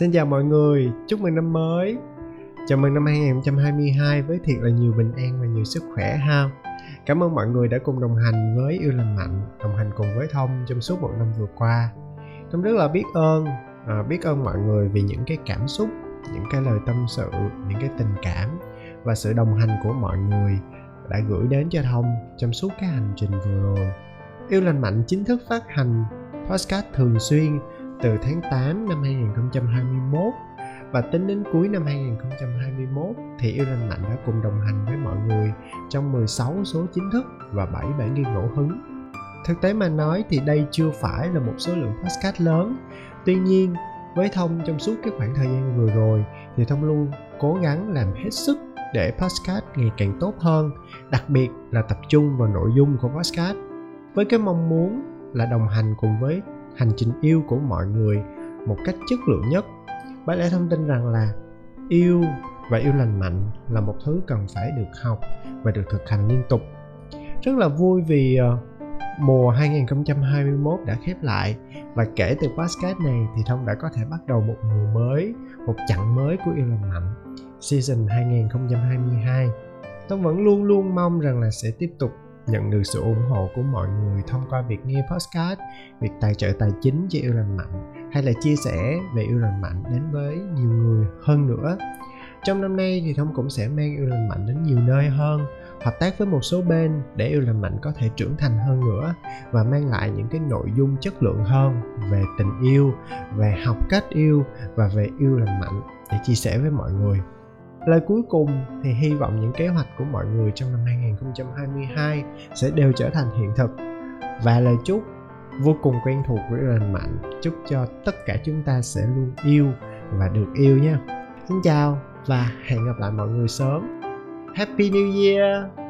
Xin chào mọi người, chúc mừng năm mới. Chào mừng năm 2022 với thiệt là nhiều bình an và nhiều sức khỏe ha. Cảm ơn mọi người đã cùng đồng hành với Yêu Lành Mạnh Đồng hành cùng với Thông trong suốt một năm vừa qua. Thông rất là biết ơn à, Biết ơn mọi người vì những cái cảm xúc Những cái lời tâm sự, những cái tình cảm Và sự đồng hành của mọi người đã gửi đến cho Thông trong suốt cái hành trình vừa rồi. Yêu Lành Mạnh chính thức phát hành podcast thường xuyên từ tháng 8 năm 2021 và tính đến cuối năm 2021 thì Yêu Lành Mạnh đã cùng đồng hành với mọi người trong 16 số chính thức và 7 bản ghi ngẫu hứng. Thực tế mà nói thì đây chưa phải là một số lượng podcast lớn. Tuy nhiên, với Thông trong suốt cái khoảng thời gian vừa rồi thì Thông luôn cố gắng làm hết sức để podcast ngày càng tốt hơn, đặc biệt là tập trung vào nội dung của podcast. Với cái mong muốn là đồng hành cùng với hành trình yêu của mọi người một cách chất lượng nhất. Bác lẽ thông tin rằng là yêu và yêu lành mạnh là một thứ cần phải được học và được thực hành liên tục. Rất là vui vì ờ, mùa 2021 đã khép lại và kể từ podcast này thì Thông đã có thể bắt đầu một mùa mới, một chặng mới của Yêu Lành Mạnh. Season 2022. Thông vẫn luôn luôn mong rằng là sẽ tiếp tục nhận được sự ủng hộ của mọi người thông qua việc nghe podcast, việc tài trợ tài chính cho yêu lành mạnh hay là chia sẻ về yêu lành mạnh đến với nhiều người hơn nữa. Trong năm nay thì Thông cũng sẽ mang yêu lành mạnh đến nhiều nơi hơn, hợp tác với một số bên để yêu lành mạnh có thể trưởng thành hơn nữa và mang lại những cái nội dung chất lượng hơn về tình yêu, về học cách yêu và về yêu lành mạnh để chia sẻ với mọi người lời cuối cùng thì hy vọng những kế hoạch của mọi người trong năm 2022 sẽ đều trở thành hiện thực. Và lời chúc vô cùng quen thuộc với lành mạnh, chúc cho tất cả chúng ta sẽ luôn yêu và được yêu nha. Xin chào và hẹn gặp lại mọi người sớm. Happy new year!